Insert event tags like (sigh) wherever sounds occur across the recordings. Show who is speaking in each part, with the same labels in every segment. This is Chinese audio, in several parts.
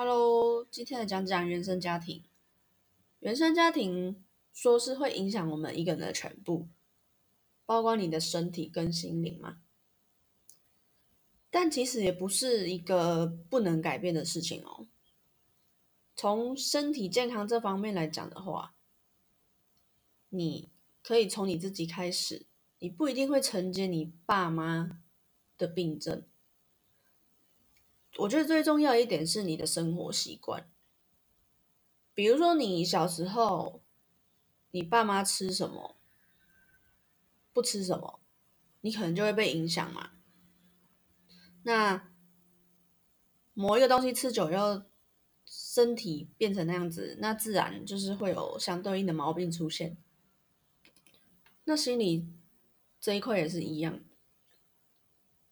Speaker 1: Hello，今天来讲讲原生家庭。原生家庭说是会影响我们一个人的全部，包括你的身体跟心灵嘛。但其实也不是一个不能改变的事情哦。从身体健康这方面来讲的话，你可以从你自己开始，你不一定会承接你爸妈的病症。我觉得最重要一点是你的生活习惯，比如说你小时候，你爸妈吃什么，不吃什么，你可能就会被影响嘛。那某一个东西吃久了，身体变成那样子，那自然就是会有相对应的毛病出现。那心理这一块也是一样，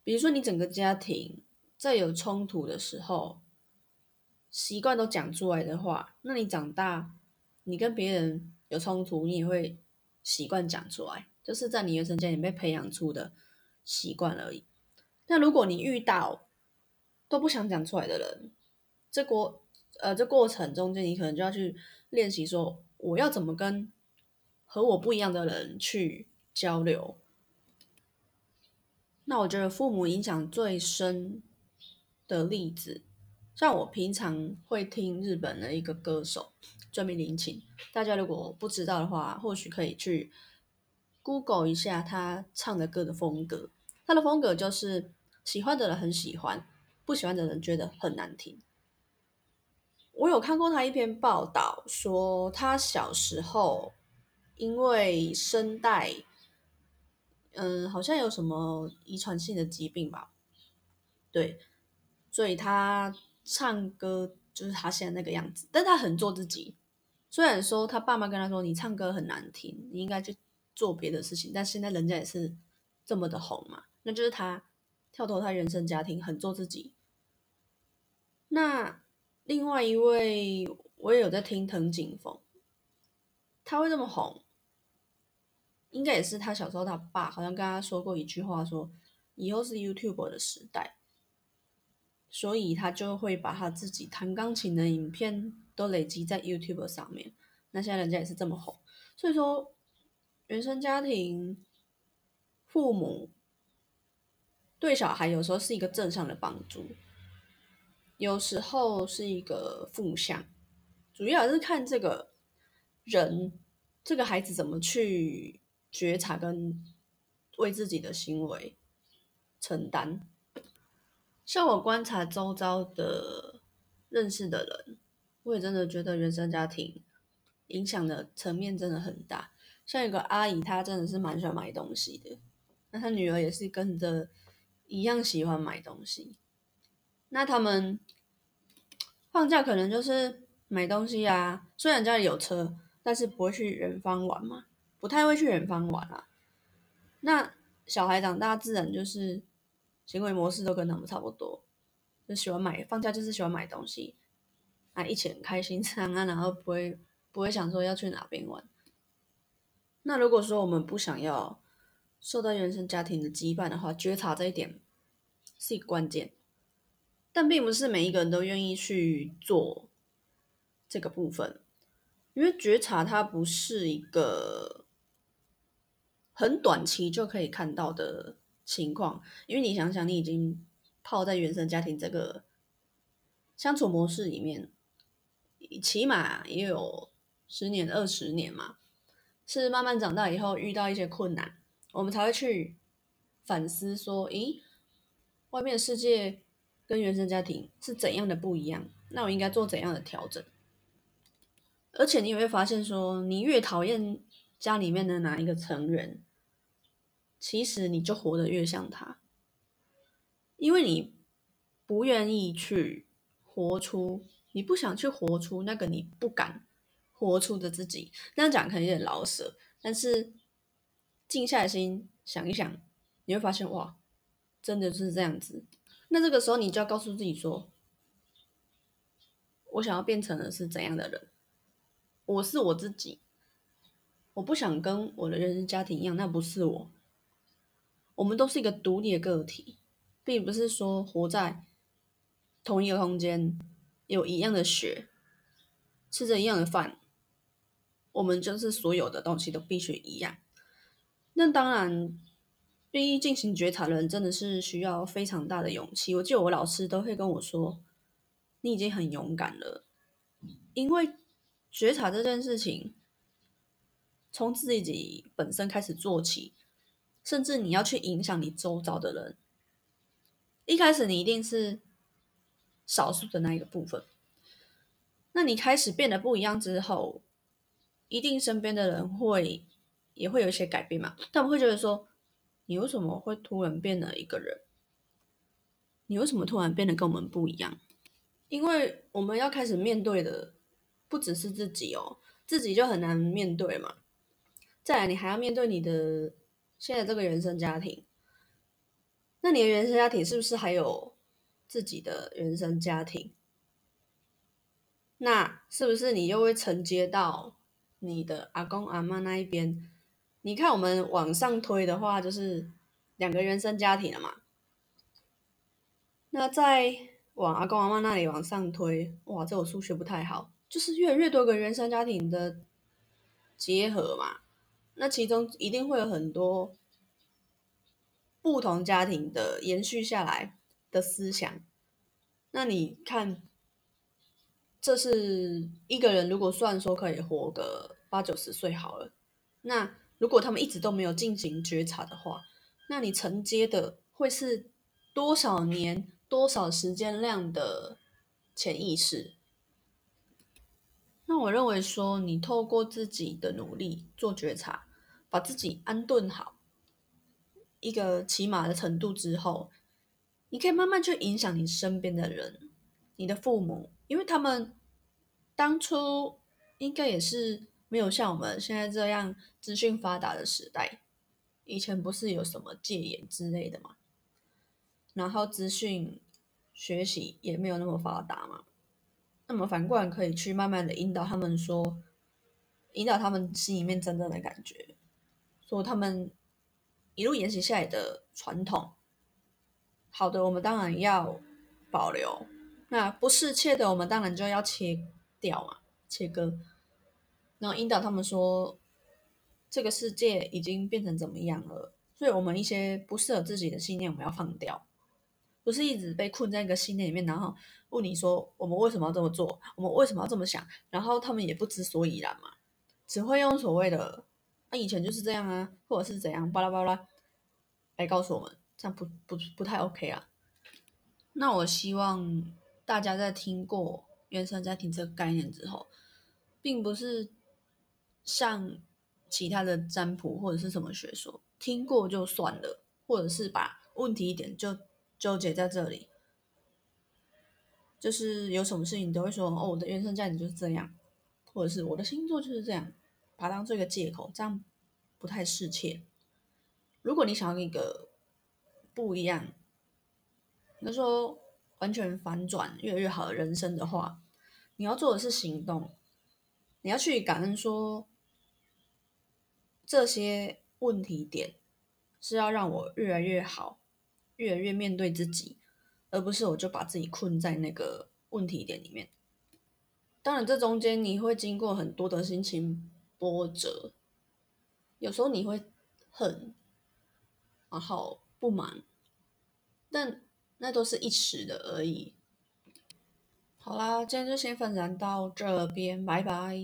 Speaker 1: 比如说你整个家庭。在有冲突的时候，习惯都讲出来的话，那你长大，你跟别人有冲突，你也会习惯讲出来，就是在你原生家庭被培养出的习惯而已。那如果你遇到都不想讲出来的人，这过呃这过程中间，你可能就要去练习说，我要怎么跟和我不一样的人去交流。那我觉得父母影响最深。的例子，像我平常会听日本的一个歌手专名林琴，大家如果不知道的话，或许可以去 Google 一下他唱的歌的风格。他的风格就是喜欢的人很喜欢，不喜欢的人觉得很难听。我有看过他一篇报道，说他小时候因为声带，嗯，好像有什么遗传性的疾病吧，对。所以他唱歌就是他现在那个样子，但他很做自己。虽然说他爸妈跟他说你唱歌很难听，你应该去做别的事情，但现在人家也是这么的红嘛，那就是他跳脱他原生家庭，很做自己。那另外一位我也有在听藤井风，他会这么红，应该也是他小时候他爸好像跟他说过一句话，说以后是 YouTube 的时代。所以他就会把他自己弹钢琴的影片都累积在 YouTube 上面。那现在人家也是这么红，所以说原生家庭父母对小孩有时候是一个正向的帮助，有时候是一个负向，主要还是看这个人这个孩子怎么去觉察跟为自己的行为承担。像我观察周遭的认识的人，我也真的觉得原生家庭影响的层面真的很大。像有个阿姨，她真的是蛮喜欢买东西的，那她女儿也是跟着一样喜欢买东西。那他们放假可能就是买东西啊，虽然家里有车，但是不会去远方玩嘛，不太会去远方玩啊。那小孩长大自然就是。行为模式都跟他们差不多，就喜欢买，放假就是喜欢买东西，啊，一起很开心 (laughs) 这样啊，然后不会不会想说要去哪边玩。那如果说我们不想要受到原生家庭的羁绊的话，觉察这一点是一个关键，但并不是每一个人都愿意去做这个部分，因为觉察它不是一个很短期就可以看到的。情况，因为你想想，你已经泡在原生家庭这个相处模式里面，起码也有十年、二十年嘛。是慢慢长大以后遇到一些困难，我们才会去反思说：，诶，外面的世界跟原生家庭是怎样的不一样？那我应该做怎样的调整？而且你也会发现说，你越讨厌家里面的哪一个成员。其实你就活得越像他，因为你不愿意去活出，你不想去活出那个你不敢活出的自己。那样讲可能有点老舍，但是静下心想一想，你会发现哇，真的是这样子。那这个时候你就要告诉自己说，我想要变成的是怎样的人？我是我自己，我不想跟我的原生家庭一样，那不是我。我们都是一个独立的个体，并不是说活在同一个空间，有一样的血，吃着一样的饭，我们就是所有的东西都必须一样。那当然，愿意进行觉察的人真的是需要非常大的勇气。我记得我老师都会跟我说：“你已经很勇敢了，因为觉察这件事情，从自己本身开始做起，甚至你要去影响你周遭的人。一开始你一定是。”少数的那一个部分，那你开始变得不一样之后，一定身边的人会也会有一些改变嘛？他们会觉得说，你为什么会突然变了一个人？你为什么突然变得跟我们不一样？因为我们要开始面对的不只是自己哦，自己就很难面对嘛。再来，你还要面对你的现在这个原生家庭，那你的原生家庭是不是还有？自己的原生家庭，那是不是你又会承接到你的阿公阿妈那一边？你看我们往上推的话，就是两个原生家庭了嘛。那再往阿公阿妈那里往上推，哇，这我数学不太好，就是越来越多个原生家庭的结合嘛。那其中一定会有很多不同家庭的延续下来。的思想，那你看，这是一个人如果算说可以活个八九十岁好了，那如果他们一直都没有进行觉察的话，那你承接的会是多少年、多少时间量的潜意识？那我认为说，你透过自己的努力做觉察，把自己安顿好一个起码的程度之后。你可以慢慢去影响你身边的人，你的父母，因为他们当初应该也是没有像我们现在这样资讯发达的时代，以前不是有什么戒严之类的嘛，然后资讯学习也没有那么发达嘛，那么反过来可以去慢慢的引导他们说，引导他们心里面真正的感觉，说他们一路沿袭下来的传统。好的，我们当然要保留；那不适切的，我们当然就要切掉嘛，切割。然后引导他们说，这个世界已经变成怎么样了？所以，我们一些不适合自己的信念，我们要放掉。不是一直被困在一个信念里面，然后问你说，我们为什么要这么做？我们为什么要这么想？然后他们也不知所以然嘛，只会用所谓的“那以前就是这样啊”或者是怎样巴拉巴拉来告诉我们。这样不不不太 OK 啊。那我希望大家在听过原生家庭这个概念之后，并不是像其他的占卜或者是什么学说听过就算了，或者是把问题一点就纠结在这里，就是有什么事情你都会说哦，我的原生家庭就是这样，或者是我的星座就是这样，把它当做一个借口，这样不太适切。如果你想要一个。不一样，那说完全反转越来越好的人生的话，你要做的是行动，你要去感恩说这些问题点是要让我越来越好，越来越面对自己，而不是我就把自己困在那个问题点里面。当然，这中间你会经过很多的心情波折，有时候你会恨，然后。不满，但那都是一时的而已。好啦，今天就先分享到这边，拜拜。